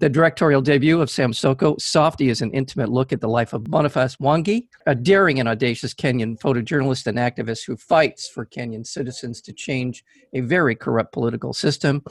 The directorial debut of Sam Soko, Softy, is an intimate look at the life of Boniface Mwangi, a daring and audacious Kenyan photojournalist and activist who fights for Kenyan citizens to change a very corrupt political system.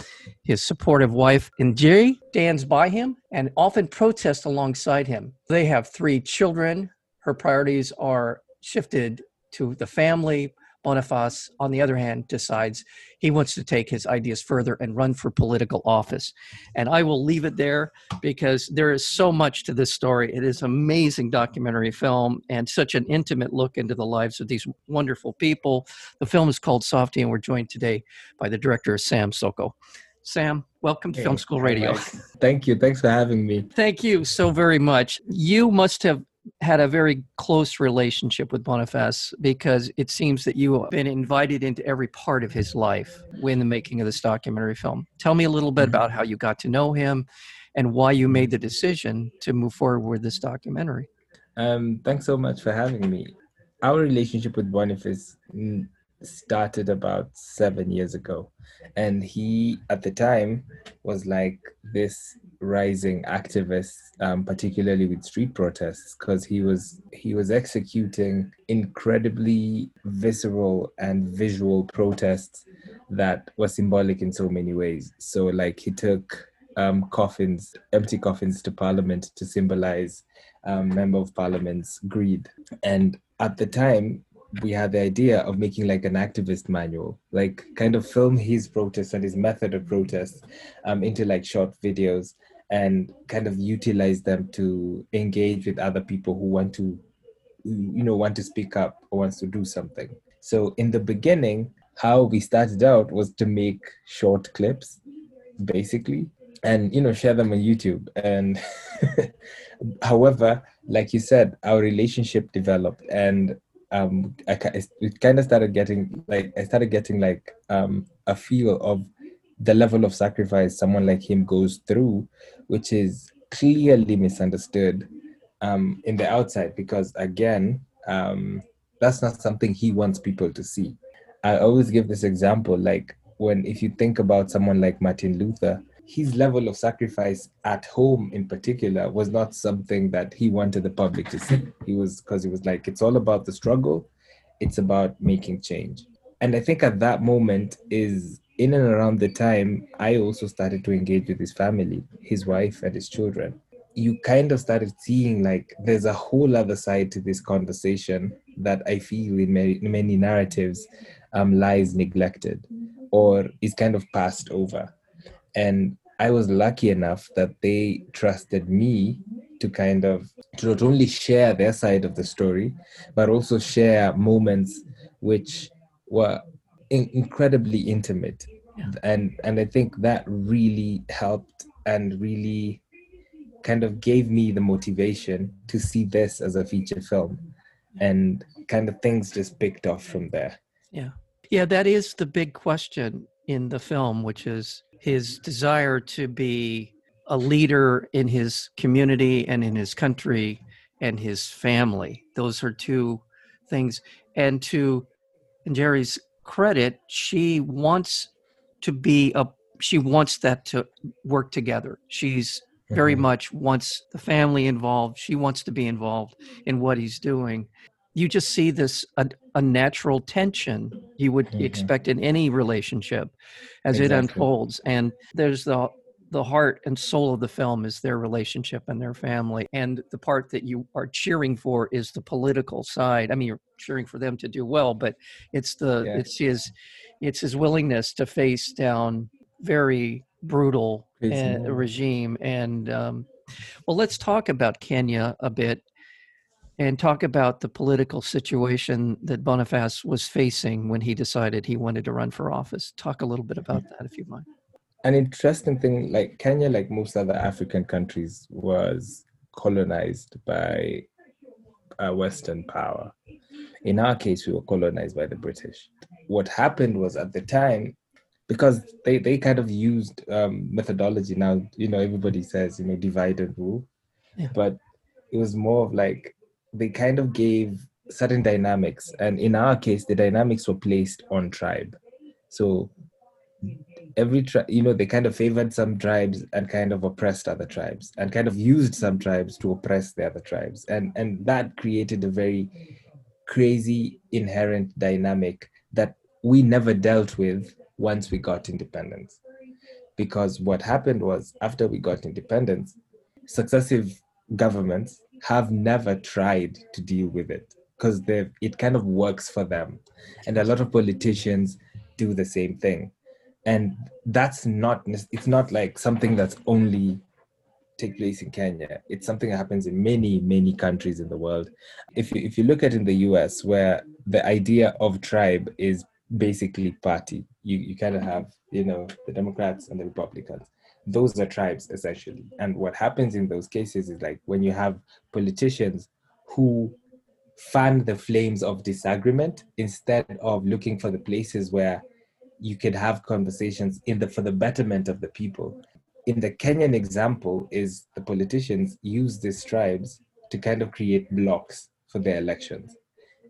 His supportive wife, Njeri, stands by him and often protests alongside him. They have three children. Her priorities are shifted to the family, Boniface, on the other hand, decides he wants to take his ideas further and run for political office. And I will leave it there because there is so much to this story. It is amazing documentary film and such an intimate look into the lives of these wonderful people. The film is called Softy, and we're joined today by the director, Sam Soko. Sam, welcome to hey, Film School Radio. Thank you. Thanks for having me. Thank you so very much. You must have had a very close relationship with Boniface because it seems that you have been invited into every part of his life when the making of this documentary film. Tell me a little bit mm-hmm. about how you got to know him and why you made the decision to move forward with this documentary. Um, thanks so much for having me. Our relationship with Boniface started about seven years ago. And he, at the time, was like this rising activist, um, particularly with street protests, because he was he was executing incredibly visceral and visual protests that were symbolic in so many ways. So, like, he took um, coffins, empty coffins, to Parliament to symbolize um, Member of Parliament's greed. And at the time, we had the idea of making like an activist manual, like kind of film his protests and his method of protest um, into like short videos and kind of utilize them to engage with other people who want to, you know, want to speak up or wants to do something. So in the beginning, how we started out was to make short clips, basically, and you know share them on YouTube. And however, like you said, our relationship developed and um, I, it kind of started getting like I started getting like um, a feel of the level of sacrifice someone like him goes through, which is clearly misunderstood um, in the outside because again, um, that's not something he wants people to see. I always give this example, like when if you think about someone like Martin Luther, his level of sacrifice at home in particular was not something that he wanted the public to see. He was because he was like it's all about the struggle. It's about making change. And i think at that moment is in and around the time i also started to engage with his family his wife and his children. You kind of started seeing like there's a whole other side to this conversation that i feel in many, many narratives um, lies neglected or is kind of passed over. And I was lucky enough that they trusted me to kind of to not only share their side of the story, but also share moments which were in- incredibly intimate. Yeah. And and I think that really helped and really kind of gave me the motivation to see this as a feature film. And kind of things just picked off from there. Yeah. Yeah, that is the big question in the film, which is his desire to be a leader in his community and in his country and his family. Those are two things. And to Njeri's credit, she wants to be a she wants that to work together. She's very mm-hmm. much wants the family involved. She wants to be involved in what he's doing you just see this a, a natural tension you would mm-hmm. expect in any relationship as exactly. it unfolds and there's the the heart and soul of the film is their relationship and their family and the part that you are cheering for is the political side i mean you're cheering for them to do well but it's the it's his it's his willingness to face down very brutal uh, regime and um, well let's talk about kenya a bit and talk about the political situation that Boniface was facing when he decided he wanted to run for office. Talk a little bit about that, if you mind. An interesting thing, like Kenya, like most other African countries, was colonized by a Western power. In our case, we were colonized by the British. What happened was at the time, because they, they kind of used um, methodology now, you know, everybody says, you know, divide and rule. Yeah. But it was more of like they kind of gave certain dynamics. And in our case, the dynamics were placed on tribe. So every tribe, you know, they kind of favored some tribes and kind of oppressed other tribes and kind of used some tribes to oppress the other tribes. And, and that created a very crazy inherent dynamic that we never dealt with once we got independence. Because what happened was after we got independence, successive governments have never tried to deal with it because it kind of works for them. And a lot of politicians do the same thing. And that's not, it's not like something that's only take place in Kenya. It's something that happens in many, many countries in the world. If you, if you look at in the US, where the idea of tribe is basically party, you, you kind of have, you know, the Democrats and the Republicans. Those are tribes essentially. And what happens in those cases is like when you have politicians who fan the flames of disagreement instead of looking for the places where you could have conversations in the for the betterment of the people in the kenyan example is the politicians use these tribes to kind of create blocks for their elections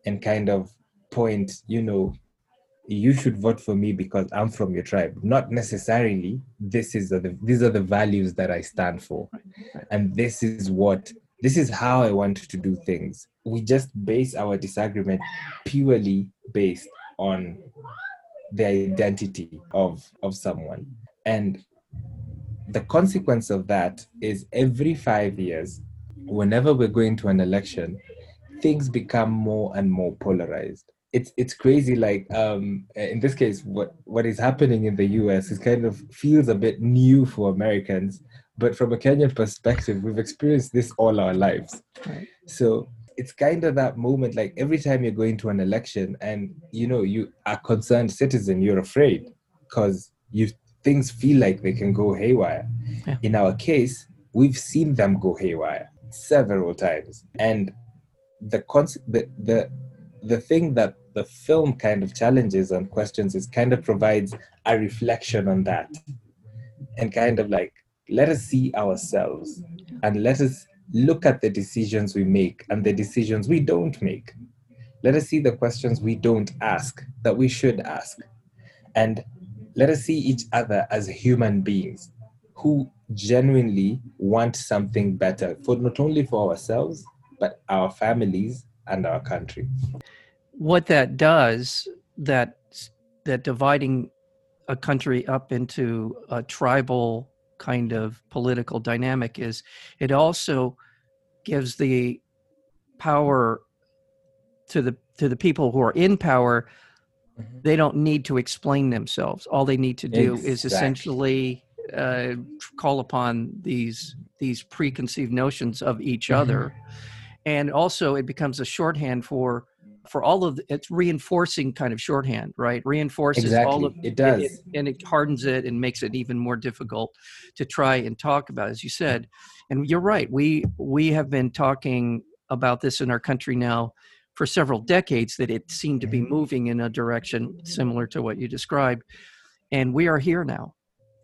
and kind of point you know you should vote for me because i'm from your tribe not necessarily this is the these are the values that i stand for and this is what this is how I want to do things. We just base our disagreement purely based on the identity of, of someone. And the consequence of that is every five years, whenever we're going to an election, things become more and more polarized. It's it's crazy. Like um, in this case, what what is happening in the U.S. is kind of feels a bit new for Americans but from a Kenyan perspective, we've experienced this all our lives. Right. So it's kind of that moment like every time you're going to an election and you know you are concerned citizen, you're afraid because you things feel like they can go haywire. Yeah. In our case, we've seen them go haywire several times. And the concept the, the the thing that the film kind of challenges and questions is kind of provides a reflection on that and kind of like let us see ourselves and let us look at the decisions we make and the decisions we don't make. Let us see the questions we don't ask that we should ask. And let us see each other as human beings who genuinely want something better for not only for ourselves, but our families and our country. What that does, that that dividing a country up into a tribal kind of political dynamic is it also gives the power to the to the people who are in power mm-hmm. they don't need to explain themselves all they need to do exactly. is essentially uh, call upon these these preconceived notions of each mm-hmm. other and also it becomes a shorthand for for all of the, it's reinforcing kind of shorthand, right? Reinforces exactly. all of it does, it, and it hardens it and makes it even more difficult to try and talk about, as you said. And you're right. We we have been talking about this in our country now for several decades that it seemed to be mm-hmm. moving in a direction similar to what you described, and we are here now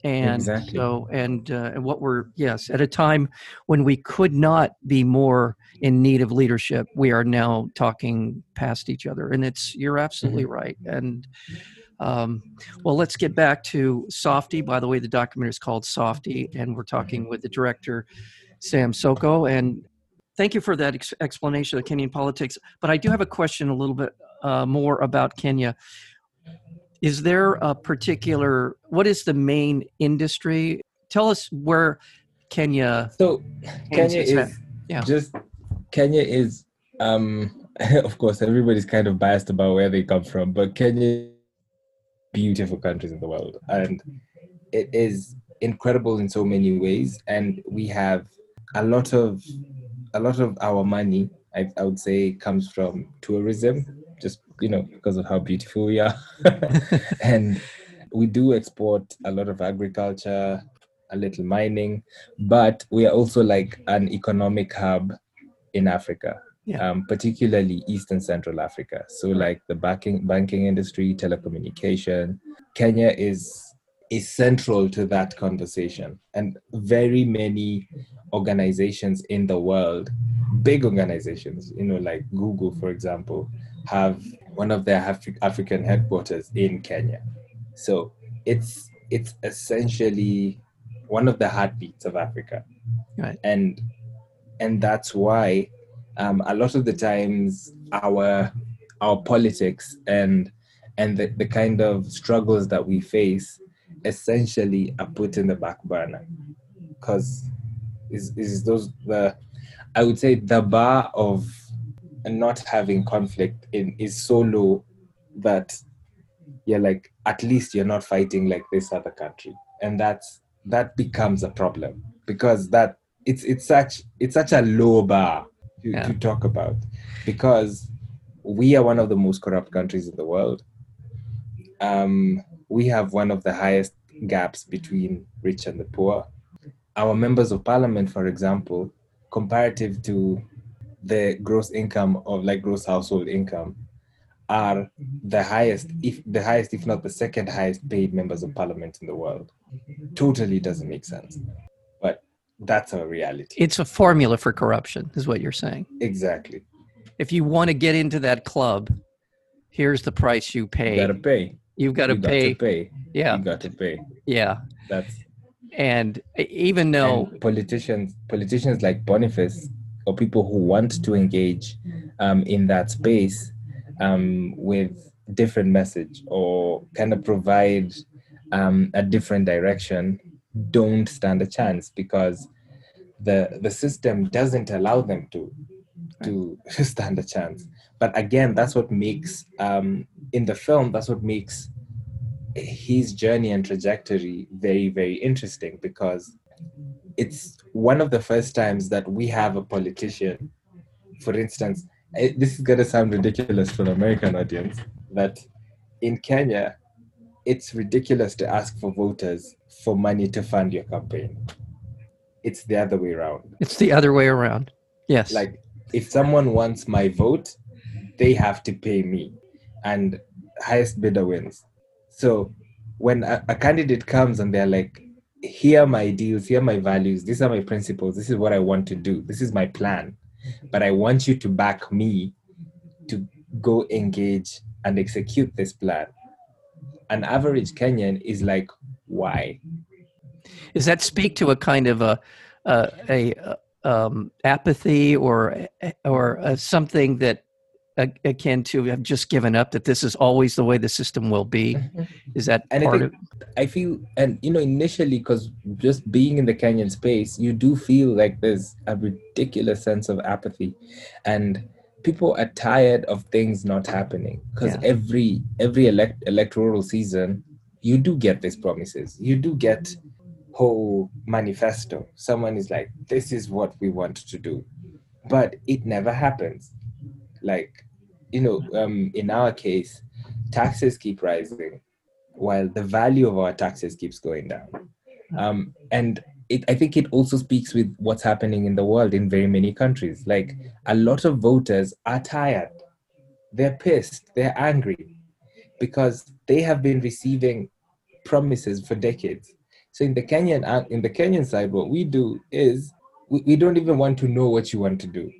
and exactly. so and uh, and what we're yes at a time when we could not be more in need of leadership we are now talking past each other and it's you're absolutely mm-hmm. right and um, well let's get back to softy by the way the documentary is called softy and we're talking mm-hmm. with the director sam soko and thank you for that ex- explanation of kenyan politics but i do have a question a little bit uh, more about kenya is there a particular what is the main industry tell us where kenya so kenya is yeah. just kenya is um of course everybody's kind of biased about where they come from but kenya beautiful countries in the world and it is incredible in so many ways and we have a lot of a lot of our money I, I would say comes from tourism just you know because of how beautiful we are and we do export a lot of agriculture a little mining but we are also like an economic hub in africa Yeah. um, particularly East and Central Africa. So, like the banking banking industry, telecommunication, Kenya is is central to that conversation, and very many organizations in the world, big organizations, you know, like Google, for example, have one of their Afri- African headquarters in Kenya. So it's it's essentially one of the heartbeats of Africa, Right. and and that's why um, a lot of the times our our politics and and the, the kind of struggles that we face essentially are put in the back burner because is is those the I would say the bar of not having conflict in is so low that you're like at least you're not fighting like this other country. And that's that becomes a problem because that it's it's such it's such a low bar to, Yeah. to talk about because we are one of the most corrupt countries in the world. Um, we have one of the highest gaps between rich and the poor. Our members of parliament for example comparative to the gross income of like gross household income are the highest if the highest if not the second highest paid members of parliament in the world totally doesn't make sense but that's our reality It's a formula for corruption, is what you're saying. exactly If you want to get into that club, here's the price you you pay. gotta pay You've got to you pay. got to pay Yeah, you got to pay yeah. that's And even though, and politicians politicians like boniface or people who want to engage um, in that space um, with different message or kind of provide um, a different direction don't stand a chance because the the system doesn't allow them to to stand a chance. But again that's what makes um, in the film that's what makes his journey and trajectory very very interesting because it's one of the first times that we have a politician for instance eh, this is going to sound ridiculous for an american audience that in kenya it's ridiculous to ask for voters for money to fund your campaign it's the other way around it's the other way around. Yes. like if someone wants my vote they have to pay me and highest bidder wins so when a, a candidate comes and they're like here are my ideals, here are my values these are my principles this is what i want to do this is my plan. But i want you to back me to go engage and execute this plan. An average kenyan is like why? Does that speak to a kind of a a, a um, apathy or or uh, something that akin to have just given up that this is always the way the system will be? Mm-hmm. Is that And I part think- of? I feel, and you know, initially, because just being in the Kenyan space, you do feel like there's a ridiculous sense of apathy, and people are tired of things not happening. Because Yeah. every every elect, electoral season, you do get these promises. You do get whole manifesto. Someone is like, "This is what we want to do," but it never happens. Like, you know, um, in our case, taxes keep rising while the value of our taxes keeps going down. Um, and it, I think it also speaks with what's happening in the world in very many countries. Like a lot of voters are tired, they're pissed, they're angry because they have been receiving promises for decades. So in the Kenyan uh, in the Kenyan side, what we do is we, we don't even want to know what you want to do.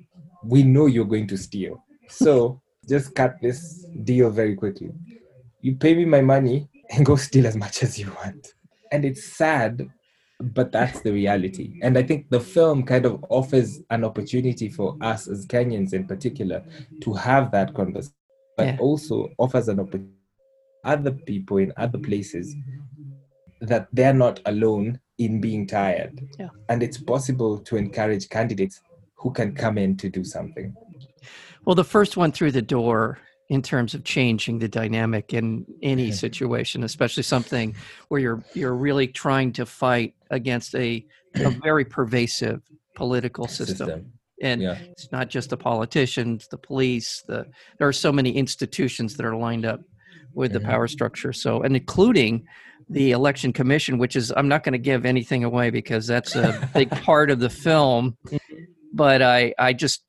We know you're going to steal. So just cut this deal very quickly. You pay me my money and go steal as much as you want. And it's sad, but that's the reality. And I think the film kind of offers an opportunity for us as Kenyans in particular to have that conversation, but Yeah. also offers an opportunity other people in other places that they're not alone in being tired. Yeah. And it's possible to encourage candidates who can come in to do something. Well, the first one through the door in terms of changing the dynamic in any situation, especially something where you're you're really trying to fight against a, a very pervasive political system. And Yeah. it's not just the politicians, the police, the there are so many institutions that are lined up with the power structure. So and including the election commission, which is I'm not going to give anything away because that's a big part of the film. But I I just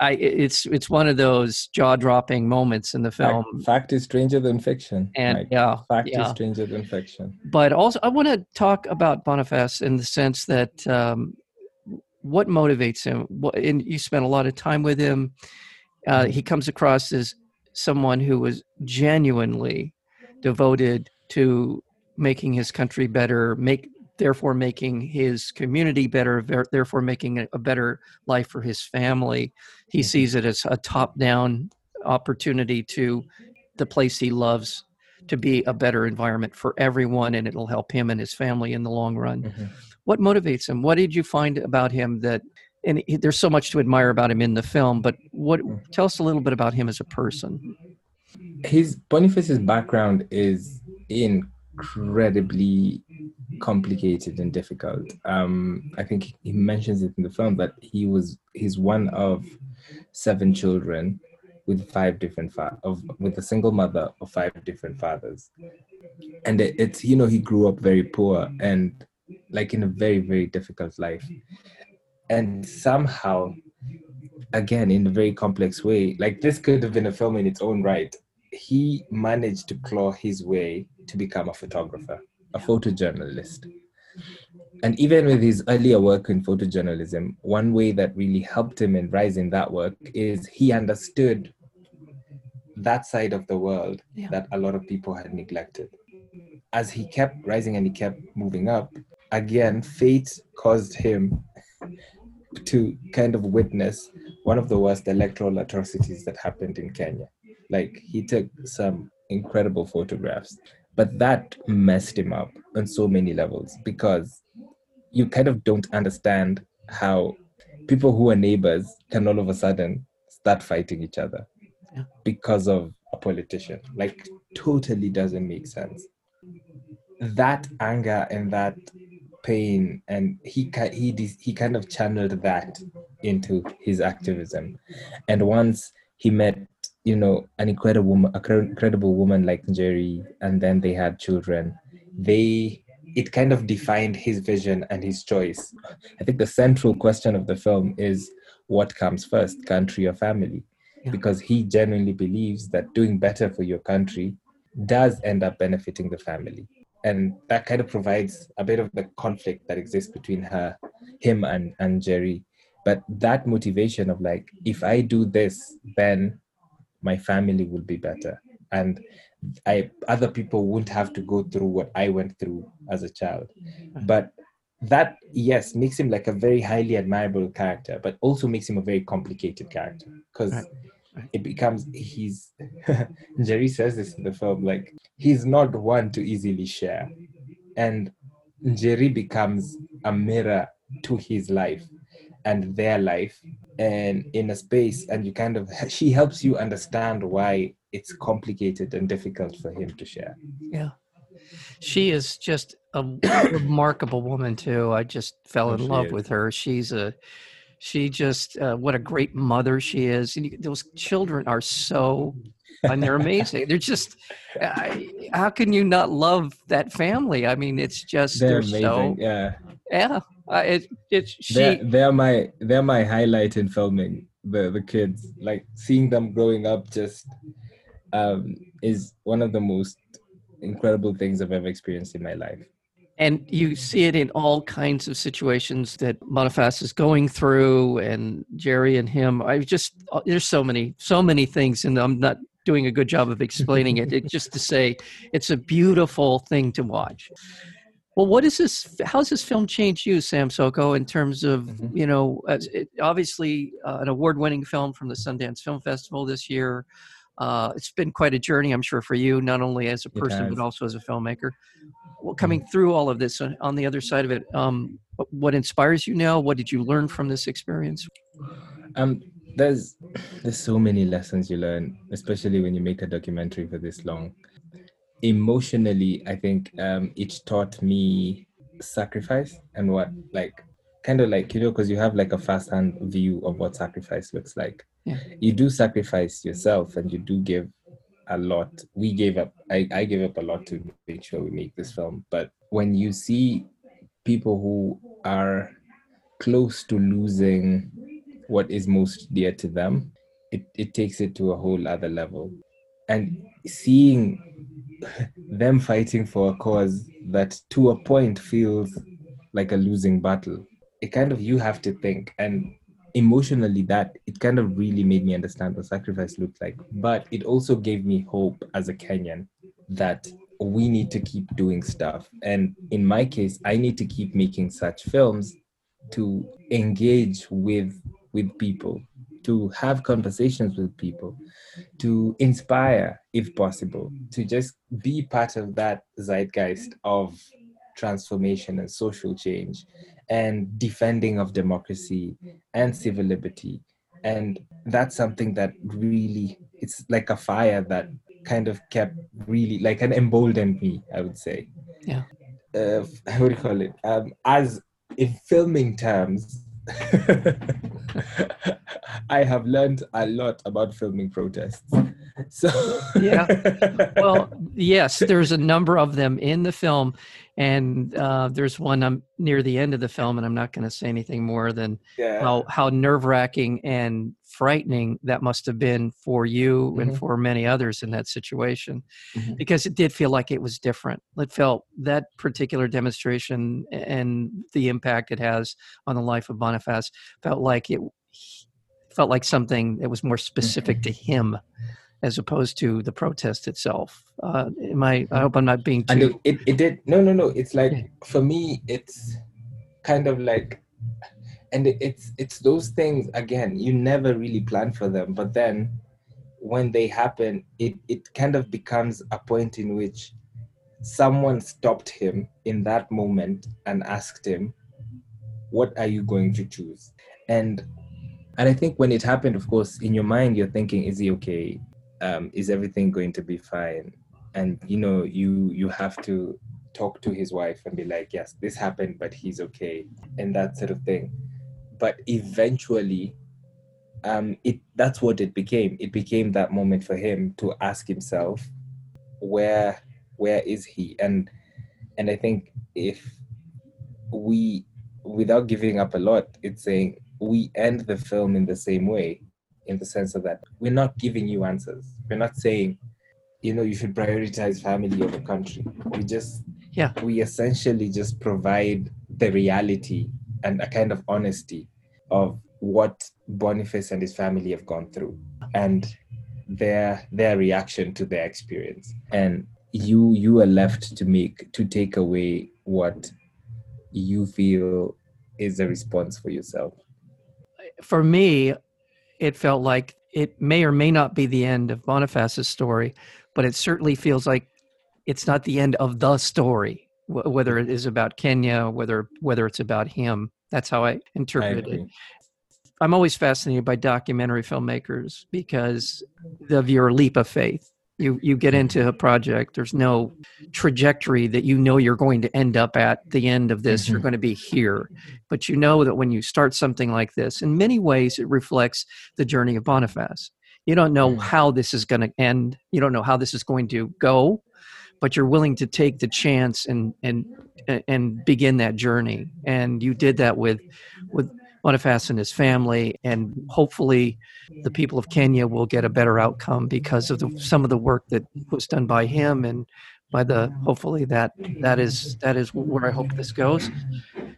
I it's it's one of those jaw dropping moments in the film. Fact, fact, is stranger than fiction. And yeah, fact yeah. is stranger than fiction. But also, I want to talk about Boniface in the sense that um, what motivates him. What, and you spent a lot of time with him. Uh, mm-hmm. he comes across as someone who was genuinely devoted to making his country better, make therefore making his community better, therefore making a better life for his family. He mm-hmm. sees it as a top-down opportunity to the place he loves to be a better environment for everyone, and it'll help him and his family in the long run. Mm-hmm. What motivates him? What did you find about him that? And he, there's so much to admire about him in the film, but what? Mm-hmm. Tell us a little bit about him as a person. His Boniface's background is incredibly complicated and difficult. Um, I think he mentions it in the film that he was he's one of seven children with five different fa- of with a single mother of five different fathers, and it, it's you know he grew up very poor and like in a very very difficult life, and somehow, again in a very complex way, like this could have been a film in its own right. He managed to claw his way to become a photographer a photojournalist. And even with his earlier work in photojournalism, one way that really helped him in rising that work is he understood that side of the world yeah. that a lot of people had neglected. As he kept rising and he kept moving up, again, fate caused him to kind of witness one of the worst electoral atrocities that happened in Kenya. Like he took some incredible photographs but that messed him up on so many levels because you kind of don't understand how people who are neighbors can all of a sudden start fighting each other yeah. because of a politician. Like, totally doesn't make sense. That anger and that pain, and he he he kind of channeled that into his activism. And once he met you know an incredible woman, a incredible woman like Njeri and then they had children. They it kind of defined his vision and his choice. I think the central question of the film is what comes first, country or family? Yeah. Because he genuinely believes that doing better for your country does end up benefiting the family. And that kind of provides a bit of the conflict that exists between her, him and, and Njeri But that motivation of like, if I do this, then my family will be better. And i other people won't have to go through what i went through as a child. Mm-hmm. But that yes makes him like a very highly admirable character but also makes him a very complicated character. Because it becomes he's Njeri says this in the film like he's not one to easily share. And Njeri becomes a mirror to his life and their life and in a space and you kind of she helps you understand why it's complicated and difficult for him to share. Yeah. She is just a remarkable woman too. I just fell oh, in love is. with her. She's a she just uh, what a great mother she is. And you, those children are so and they're amazing. They're just uh, how can you not love that family? I mean it's just they're, they're amazing so, yeah. Yeah uh, it, it's she. They're, they're my they're my highlight in filming the the kids. Like seeing them growing up just um, is one of the most incredible things I've ever experienced in my life. And you see it in all kinds of situations that Boniface is going through, and Njeri and him. I just uh, there's so many so many things, and I'm not doing a good job of explaining it. it just to say it's a beautiful thing to watch. Well, what is this? How's this film changed you, Sam Soko, in terms of mm-hmm. you know, it, obviously uh, an award-winning film from the Sundance Film Festival this year. Uh, it's been quite a journey, I'm sure, for you, not only as a person but also as a filmmaker. Well, coming mm-hmm. through all of this, uh, on the other side of it, um, what inspires you now? What did you learn from this experience? Um, there's there's so many lessons you learn, especially when you make a documentary for this long emotionally, I think um, it taught me sacrifice and what like kind of like you know because you have like a first-hand view of what sacrifice looks like. Yeah. You do sacrifice yourself and you do give a lot. We gave up. I, I gave up a lot to make sure we make this film. But when you see people who are close to losing what is most dear to them, it, it takes it to a whole other level. And seeing them fighting for a cause that to a point feels like a losing battle, it kind of you have to think. And emotionally that it kind of really made me understand what sacrifice looked like. But it also gave me hope as a kenyan that we need to keep doing stuff. And in my case i need to keep making such films to engage with with people to have conversations with people to inspire if possible to just be part of that zeitgeist of transformation and social change and defending of democracy and civil liberty. And that's something that really it's like a fire that kind of kept really like an emboldened me i would say. Yeah. Uh, how would you call it? Um, as in filming terms I have learned a lot about filming protests. So yeah, well, yes, there's a number of them in the film, and uh, there's one I'm near the end of the film, and I'm not going to say anything more than yeah. how how nerve wracking and frightening that must have been for you mm-hmm. and for many others in that situation, mm-hmm. because it did feel like it was different. It felt that particular demonstration and the impact it has on the life of Boniface felt like it felt like something that was more specific mm-hmm. to him as opposed to the protest itself. Uh, am I? I hope I'm not being too. And it, it, it did. No, no, no. It's like for me, it's kind of like, and it's it's those things again. You never really plan for them, but then when they happen, it it kind of becomes a point in which someone stopped him in that moment and asked him, "What are you going to choose?" And and I think when it happened, of course, in your mind, you're thinking, is he okay? Um, is everything going to be fine? And you know, you you have to talk to his wife and be like, yes, this happened, but he's okay, and that sort of thing. But eventually, um, it that's what it became. It became that moment for him to ask himself, where where is he? And and I think if we, without giving up a lot, it's saying we end the film in the same way, in the sense of that we're not giving you answers. We're not saying, you know, you should prioritize family over country. We just, yeah, we essentially just provide the reality and a kind of honesty of what Boniface and his family have gone through and their their reaction to their experience. And you you are left to make to take away what you feel is a response for yourself for me, it felt like it may or may not be the end of Boniface's story, but it certainly feels like it's not the end of the story, whether it is about Kenya, whether whether it's about him. That's how I interpreted I it. I'm always fascinated by documentary filmmakers because of your leap of faith you you get into a project there's no trajectory that you know you're going to end up at the end of this mm-hmm. you're going to be here but you know that when you start something like this in many ways it reflects the journey of boniface you don't know mm-hmm. how this is going to end you don't know how this is going to go but you're willing to take the chance and and and begin that journey and you did that with with Boniface and his family, and hopefully the people of Kenya will get a better outcome because of the, some of the work that was done by him and by the hopefully that that is that is where I hope this goes.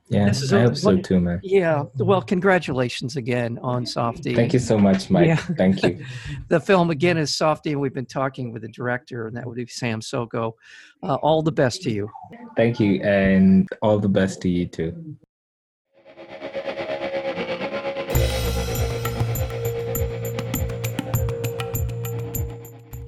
Yeah, this is I a, hope so too, man. Yeah, well, congratulations again on Softy. Thank you so much, Mike. Yeah. Thank you. the film again is Softy, and we've been talking with the director, and that would be Sam Soko. Uh, all the best to you. Thank you, and all the best to you too.